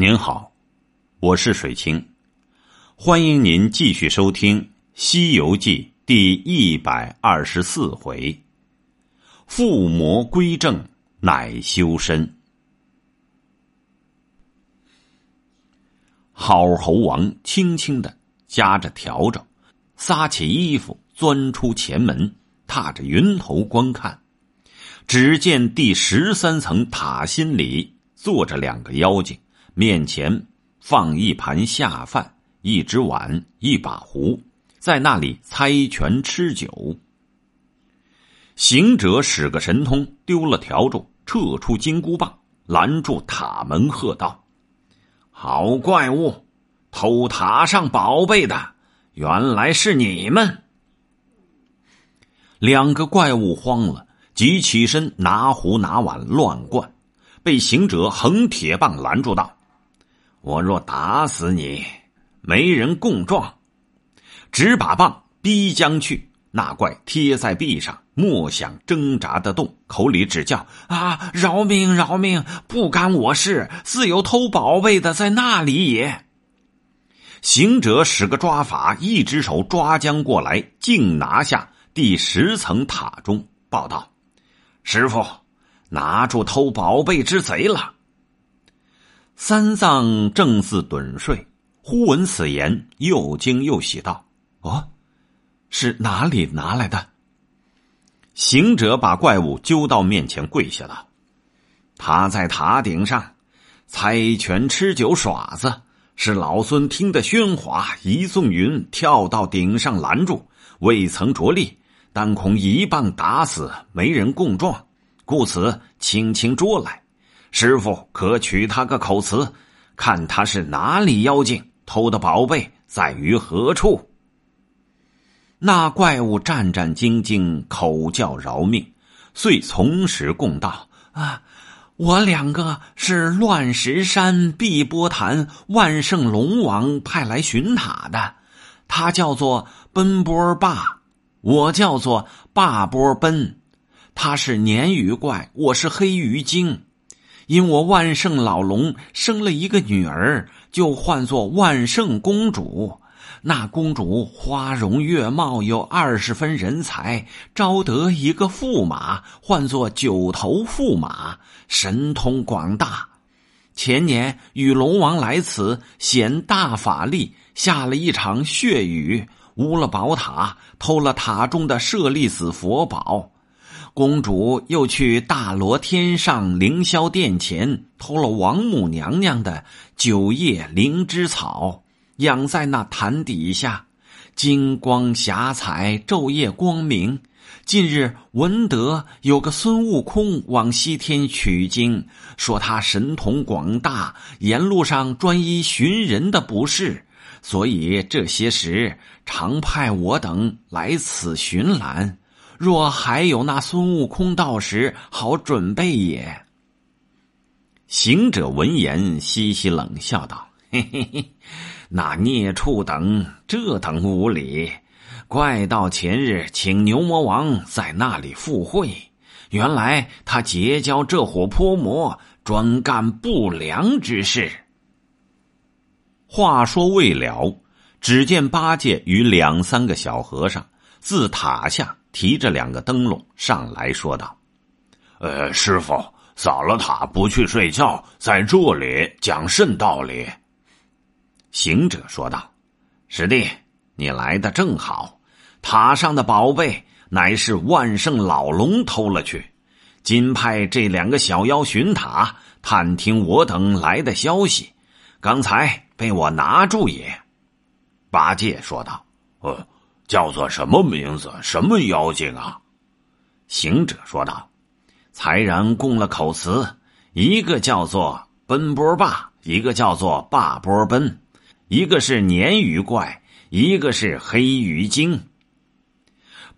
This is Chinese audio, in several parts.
您好，我是水清，欢迎您继续收听《西游记》第一百二十四回：附魔归正，乃修身。好猴王轻轻的夹着笤帚，撒起衣服，钻出前门，踏着云头观看。只见第十三层塔心里坐着两个妖精。面前放一盘下饭，一只碗，一把壶，在那里猜拳吃酒。行者使个神通，丢了笤帚，撤出金箍棒，拦住塔门，喝道：“好怪物，偷塔上宝贝的，原来是你们！”两个怪物慌了，急起身拿壶拿碗乱灌，被行者横铁棒拦住道。我若打死你，没人供状。只把棒逼将去，那怪贴在壁上，莫想挣扎得动，口里只叫：“啊，饶命，饶命！不干我事，自有偷宝贝的在那里也。”行者使个抓法，一只手抓将过来，竟拿下第十层塔中，报道：“师傅，拿住偷宝贝之贼了。”三藏正似盹睡，忽闻此言，又惊又喜道：“哦，是哪里拿来的？”行者把怪物揪到面前，跪下道：“他在塔顶上猜拳吃酒耍子，是老孙听得喧哗，一纵云跳到顶上拦住，未曾着力，但恐一棒打死，没人供状，故此轻轻捉来。”师傅可取他个口词，看他是哪里妖精，偷的宝贝在于何处？那怪物战战兢兢，口叫饶命，遂从实供道：“啊，我两个是乱石山碧波潭万圣龙王派来寻塔的，他叫做奔波霸，我叫做霸波奔，他是鲶鱼怪，我是黑鱼精。”因我万圣老龙生了一个女儿，就唤作万圣公主。那公主花容月貌，有二十分人才，招得一个驸马，唤作九头驸马，神通广大。前年与龙王来此，显大法力，下了一场血雨，污了宝塔，偷了塔中的舍利子佛宝。公主又去大罗天上凌霄殿前偷了王母娘娘的九叶灵芝草，养在那坛底下，金光霞彩，昼夜光明。近日闻得有个孙悟空往西天取经，说他神通广大，沿路上专一寻人的不是，所以这些时常派我等来此寻览。若还有那孙悟空到时，好准备也。行者闻言，嘻嘻冷笑道：“嘿嘿嘿，那孽畜等这等无礼，怪到前日请牛魔王在那里赴会，原来他结交这伙泼魔，专干不良之事。”话说未了，只见八戒与两三个小和尚自塔下。提着两个灯笼上来说道：“呃，师傅扫了塔不去睡觉，在这里讲甚道理？”行者说道：“师弟，你来的正好。塔上的宝贝乃是万圣老龙偷了去，今派这两个小妖寻塔，探听我等来的消息。刚才被我拿住也。”八戒说道：“呃。”叫做什么名字？什么妖精啊？行者说道：“才然供了口词，一个叫做奔波霸，一个叫做霸波奔，一个是鲶鱼怪，一个是黑鱼精。”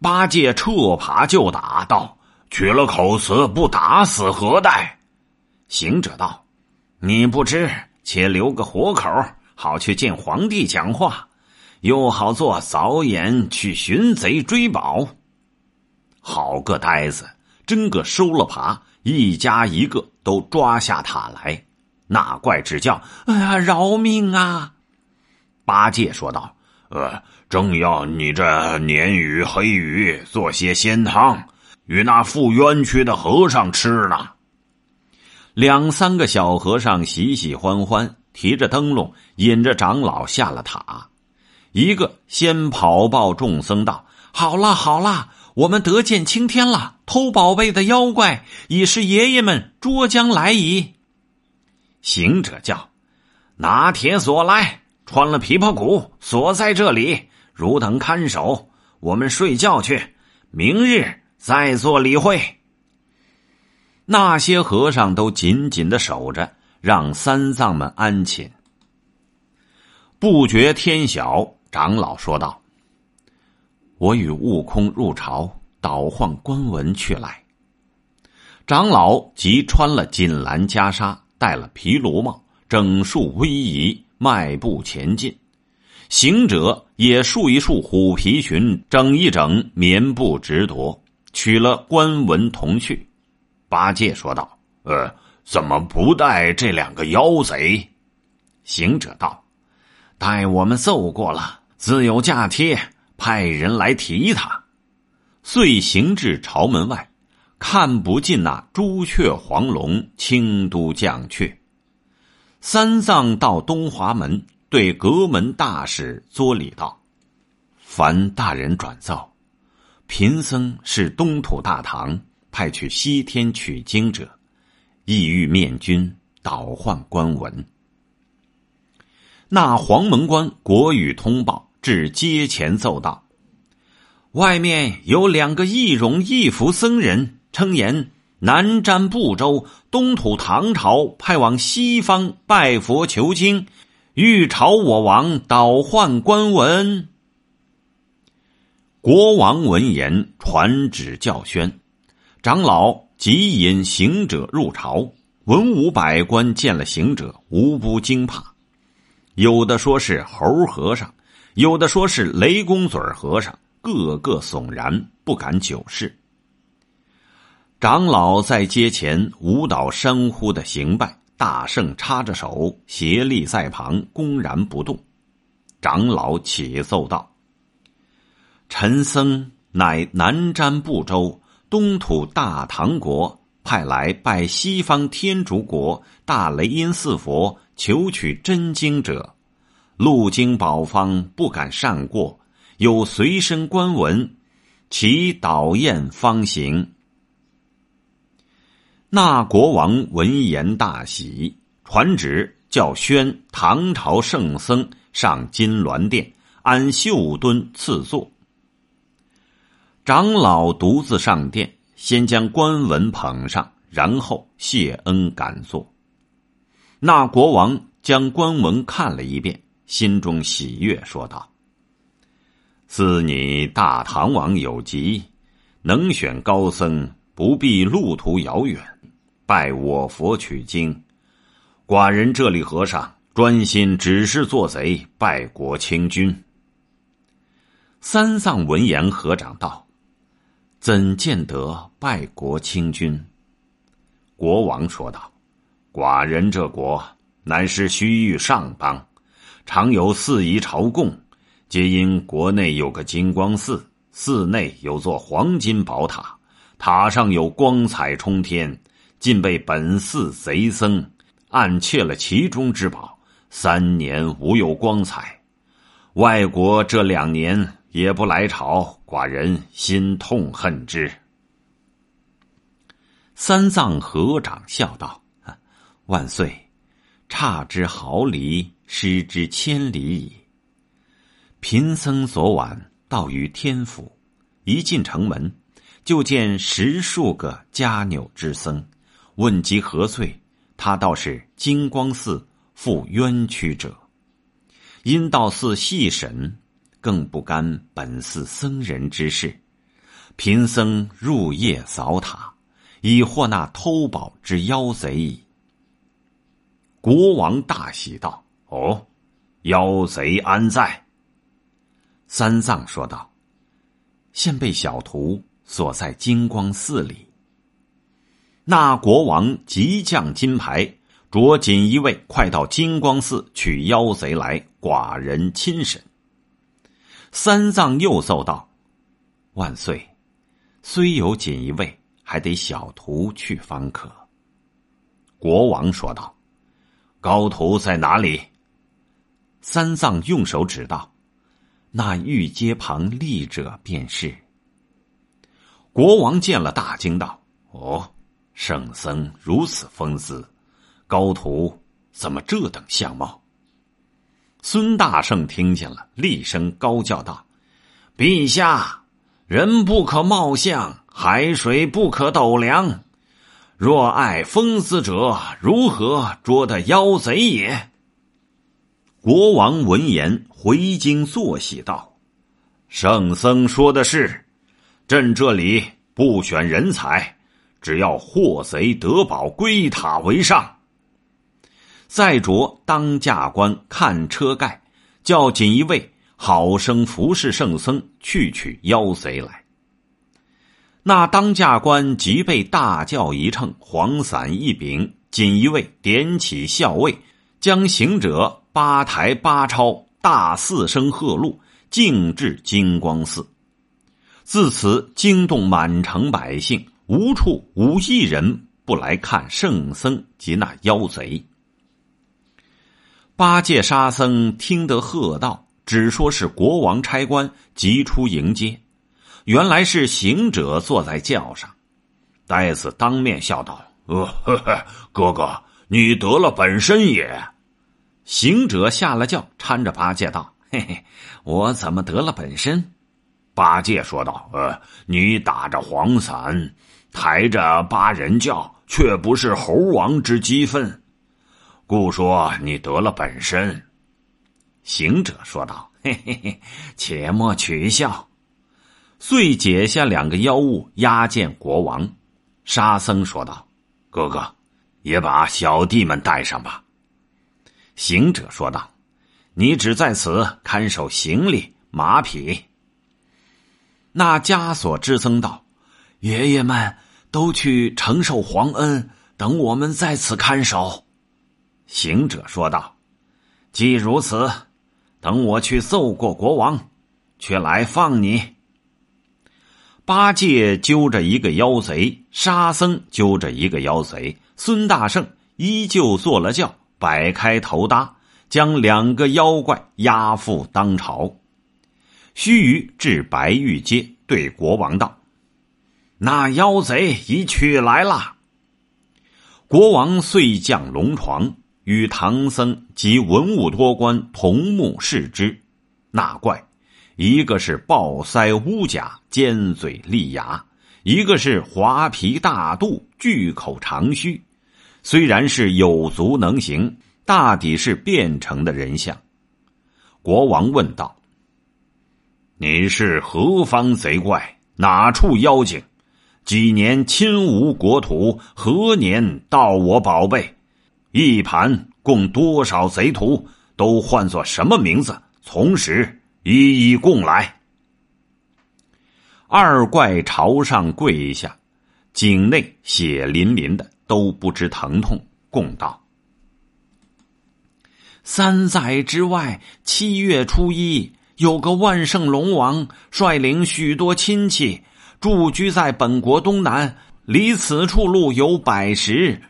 八戒撤爬就打道：“取了口词不打死何待？”行者道：“你不知，且留个活口，好去见皇帝讲话。”又好做早眼去寻贼追宝，好个呆子！真个收了爬，一家一个都抓下塔来。那怪只叫：“哎呀，饶命啊！”八戒说道：“呃，正要你这鲶鱼、黑鱼做些鲜汤，与那负冤屈的和尚吃呢。”两三个小和尚喜喜欢欢，提着灯笼，引着长老下了塔。一个先跑报众僧道：“好了好了，我们得见青天了！偷宝贝的妖怪已是爷爷们捉将来矣。”行者叫：“拿铁锁来，穿了琵琶骨，锁在这里，汝等看守。我们睡觉去，明日再做理会。”那些和尚都紧紧的守着，让三藏们安寝。不觉天晓，长老说道：“我与悟空入朝，倒换官文去来。”长老即穿了锦蓝袈裟，戴了毗卢帽，整束威仪，迈步前进。行者也束一束虎皮裙，整一整棉布直夺，取了官文同去。八戒说道：“呃，怎么不带这两个妖贼？”行者道：“待我们奏过了，自有驾帖派人来提他。”遂行至朝门外，看不尽那朱雀黄龙、青都将阙。三藏到东华门，对阁门大使作礼道：“凡大人转奏，贫僧是东土大唐。”派去西天取经者，意欲面君倒换官文。那黄门官国语通报至阶前奏道：“外面有两个易容易服僧人，称言南瞻部洲东土唐朝派往西方拜佛求经，欲朝我王倒换官文。”国王闻言，传旨教宣。长老即引行者入朝，文武百官见了行者，无不惊怕。有的说是猴和尚，有的说是雷公嘴和尚，个个悚然，不敢久视。长老在阶前舞蹈山呼的行拜，大圣插着手，斜立在旁，公然不动。长老起奏道：“陈僧乃南瞻部洲。”东土大唐国派来拜西方天竺国大雷音寺佛求取真经者，路经宝方不敢擅过，有随身官文，其导宴方行。那国王闻言大喜，传旨叫宣唐朝圣僧上金銮殿，安绣墩赐座。长老独自上殿，先将官文捧上，然后谢恩感坐。那国王将官文看了一遍，心中喜悦，说道：“自你大唐王有疾，能选高僧，不必路途遥远，拜我佛取经。寡人这里和尚专心只是做贼，拜国清君。”三藏闻言，合掌道。怎见得拜国清君？国王说道：“寡人这国乃是西域上邦，常有四夷朝贡，皆因国内有个金光寺，寺内有座黄金宝塔，塔上有光彩冲天，竟被本寺贼僧暗窃了其中之宝，三年无有光彩。外国这两年。”也不来朝，寡人心痛恨之。三藏合掌笑道：“万岁，差之毫厘，失之千里矣。贫僧昨晚到于天府，一进城门，就见十数个家纽之僧，问及何罪，他倒是金光寺负冤屈者，因到寺细审。”更不甘本寺僧人之事，贫僧入夜扫塔，已获那偷宝之妖贼矣。国王大喜道：“哦，妖贼安在？”三藏说道：“现被小徒锁在金光寺里。”那国王急降金牌，着锦衣卫快到金光寺取妖贼来，寡人亲审。三藏又奏道：“万岁，虽有锦衣卫，还得小徒去方可。”国王说道：“高徒在哪里？”三藏用手指道：“那玉阶旁立者便是。”国王见了，大惊道：“哦，圣僧如此风姿，高徒怎么这等相貌？”孙大圣听见了，厉声高叫道：“陛下，人不可貌相，海水不可斗量。若爱风姿者，如何捉得妖贼也？”国王闻言回京作喜道：“圣僧说的是。”朕这里不选人才，只要获贼得宝归塔为上。再着当驾官看车盖，叫锦衣卫好生服侍圣僧去取妖贼来。那当驾官即被大轿一乘，黄伞一柄，锦衣卫点起校尉，将行者八抬八抄，大四声喝路，径至金光寺。自此惊动满城百姓，无处无一人不来看圣僧及那妖贼。八戒、沙僧听得喝道，只说是国王差官急出迎接，原来是行者坐在轿上。呆子当面笑道：“呃，呵呵，哥哥，你得了本身也。”行者下了轿，搀着八戒道：“嘿嘿，我怎么得了本身？”八戒说道：“呃，你打着黄伞，抬着八人轿，却不是猴王之积分，故说你得了本身。”行者说道：“嘿嘿嘿，且莫取笑。”遂解下两个妖物押见国王。沙僧说道：“哥哥，也把小弟们带上吧。”行者说道：“你只在此看守行李、马匹。”那枷锁之僧道：“爷爷们都去承受皇恩，等我们在此看守。”行者说道：“既如此，等我去奏过国王，却来放你。”八戒揪着一个妖贼，沙僧揪着一个妖贼，孙大圣依旧坐了轿，摆开头搭，将两个妖怪押赴当朝。须臾至白玉阶，对国王道：“那妖贼已取来了。”国王遂降龙床，与唐僧及文武多官同目视之。那怪，一个是暴腮乌甲、尖嘴利牙；一个是滑皮大肚、巨口长须。虽然是有足能行，大抵是变成的人相。国王问道。你是何方贼怪？哪处妖精？几年侵吴国土？何年盗我宝贝？一盘共多少贼徒？都唤作什么名字？从实一一供来。二怪朝上跪下，颈内血淋淋的，都不知疼痛。供道：三载之外，七月初一。有个万圣龙王率领许多亲戚驻居在本国东南，离此处路有百十，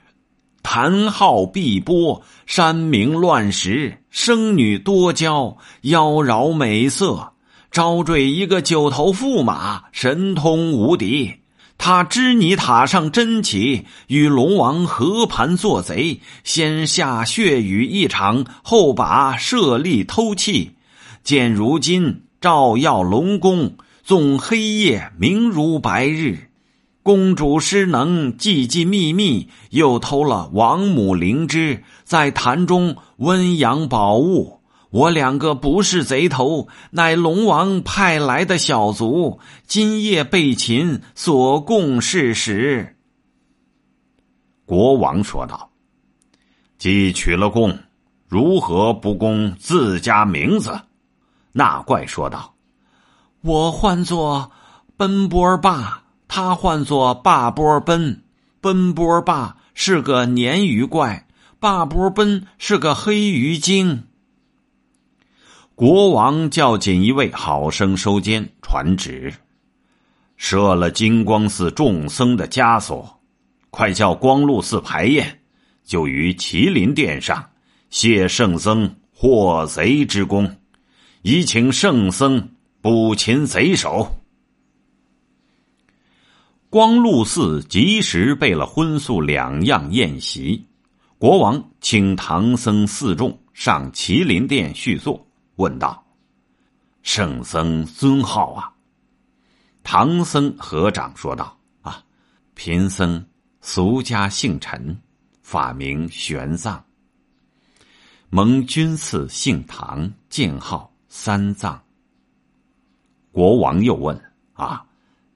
谈号碧波，山明乱石，生女多娇，妖娆美色，招赘一个九头驸马，神通无敌。他知你塔上真起，与龙王合盘做贼，先下血雨一场，后把舍利偷气。见如今照耀龙宫，纵黑夜明如白日。公主失能，寂寂秘密，又偷了王母灵芝，在坛中温养宝物。我两个不是贼头，乃龙王派来的小卒，今夜被擒，所供事实。国王说道：“既取了供，如何不供自家名字？”那怪说道：“我唤作奔波霸，他唤作霸波奔。奔波霸是个鲶鱼怪，霸波奔是个黑鱼精。国王叫锦衣卫好生收监，传旨，设了金光寺众僧的枷锁，快叫光禄寺排宴，就于麒麟殿上谢圣僧获贼之功，以请圣僧捕擒贼首。光禄寺及时备了荤素两样宴席，国王请唐僧四众上麒麟殿叙坐。问道：“圣僧尊号啊？”唐僧合掌说道：“啊，贫僧俗家姓陈，法名玄奘。蒙君赐姓唐，建号三藏。”国王又问：“啊，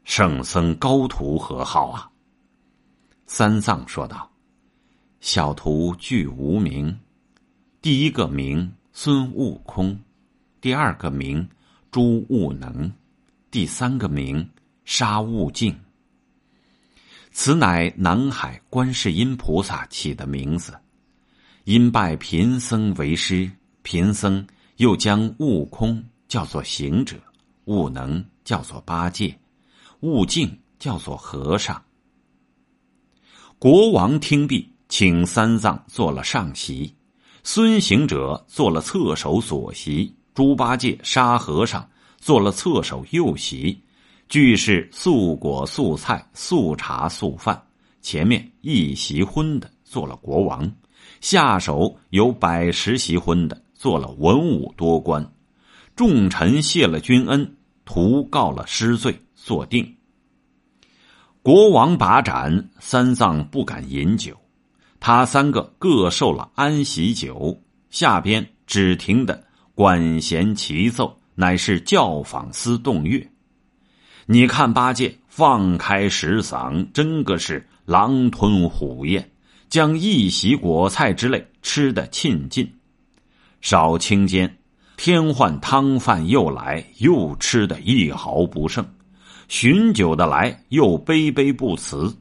圣僧高徒何号啊？”三藏说道：“小徒具无名，第一个名孙悟空。”第二个名朱悟能，第三个名沙悟净。此乃南海观世音菩萨起的名字。因拜贫僧为师，贫僧又将悟空叫做行者，悟能叫做八戒，悟净叫做和尚。国王听毕，请三藏做了上席，孙行者做了侧首左席。猪八戒、沙和尚做了侧手右席，俱是素果、素菜、素茶、素饭。前面一席荤的做了国王，下手有百十席荤的做了文武多官。众臣谢了君恩，图告了失罪，坐定。国王把盏，三藏不敢饮酒，他三个各受了安喜酒，下边只停的。管弦齐奏，乃是教坊司动乐。你看八戒放开石嗓，真个是狼吞虎咽，将一席果菜之类吃得沁尽。少清间，添换汤饭又来，又吃得一毫不剩。寻酒的来，又杯杯不辞。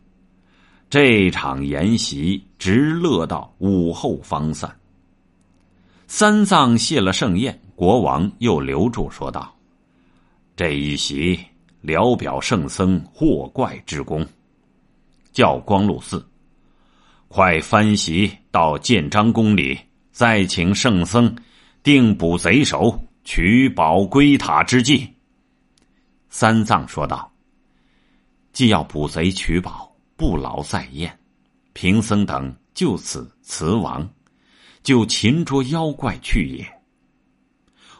这场筵席直乐到午后方散。三藏谢了盛宴，国王又留住说道：“这一席聊表圣僧惑怪之功，叫光禄寺快翻席到建章宫里，再请圣僧定捕贼首，取宝归塔之计。”三藏说道：“既要捕贼取宝，不劳再宴，贫僧等就此辞王。”就擒捉妖怪去也。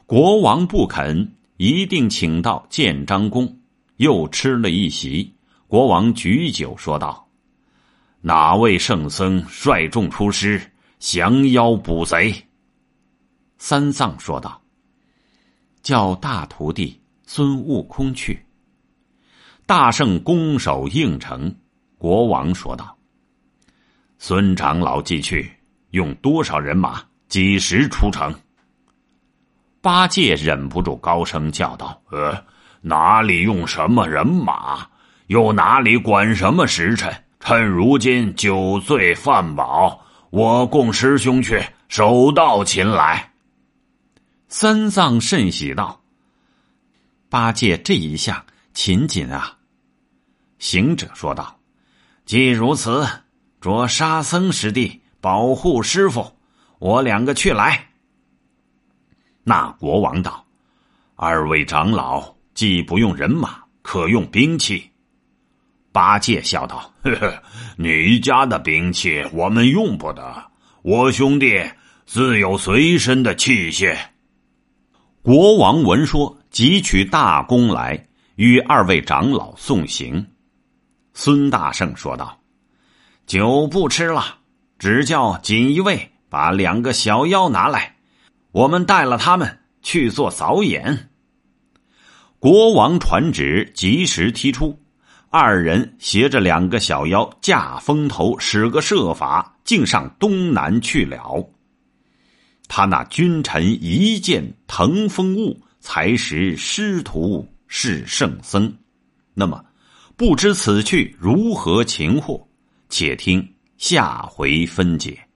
国王不肯，一定请到建章宫，又吃了一席。国王举酒说道：“哪位圣僧率众出师降妖捕贼？”三藏说道：“叫大徒弟孙悟空去。”大圣拱手应承。国王说道：“孙长老即去。”用多少人马？几时出城？八戒忍不住高声叫道：“呃，哪里用什么人马？又哪里管什么时辰？趁如今酒醉饭饱，我供师兄去，手到擒来。”三藏甚喜道：“八戒这一下勤谨啊！”行者说道：“既如此，着沙僧师弟。”保护师傅，我两个去来。那国王道：“二位长老既不用人马，可用兵器。”八戒笑道：“呵呵，你家的兵器我们用不得，我兄弟自有随身的器械。”国王闻说，即取大弓来，与二位长老送行。孙大圣说道：“酒不吃了。”只叫锦衣卫把两个小妖拿来，我们带了他们去做扫眼。国王传旨，及时提出，二人携着两个小妖驾风头，使个设法，竟上东南去了。他那君臣一见腾风雾，才识师徒是圣僧。那么，不知此去如何擒获？且听。下回分解。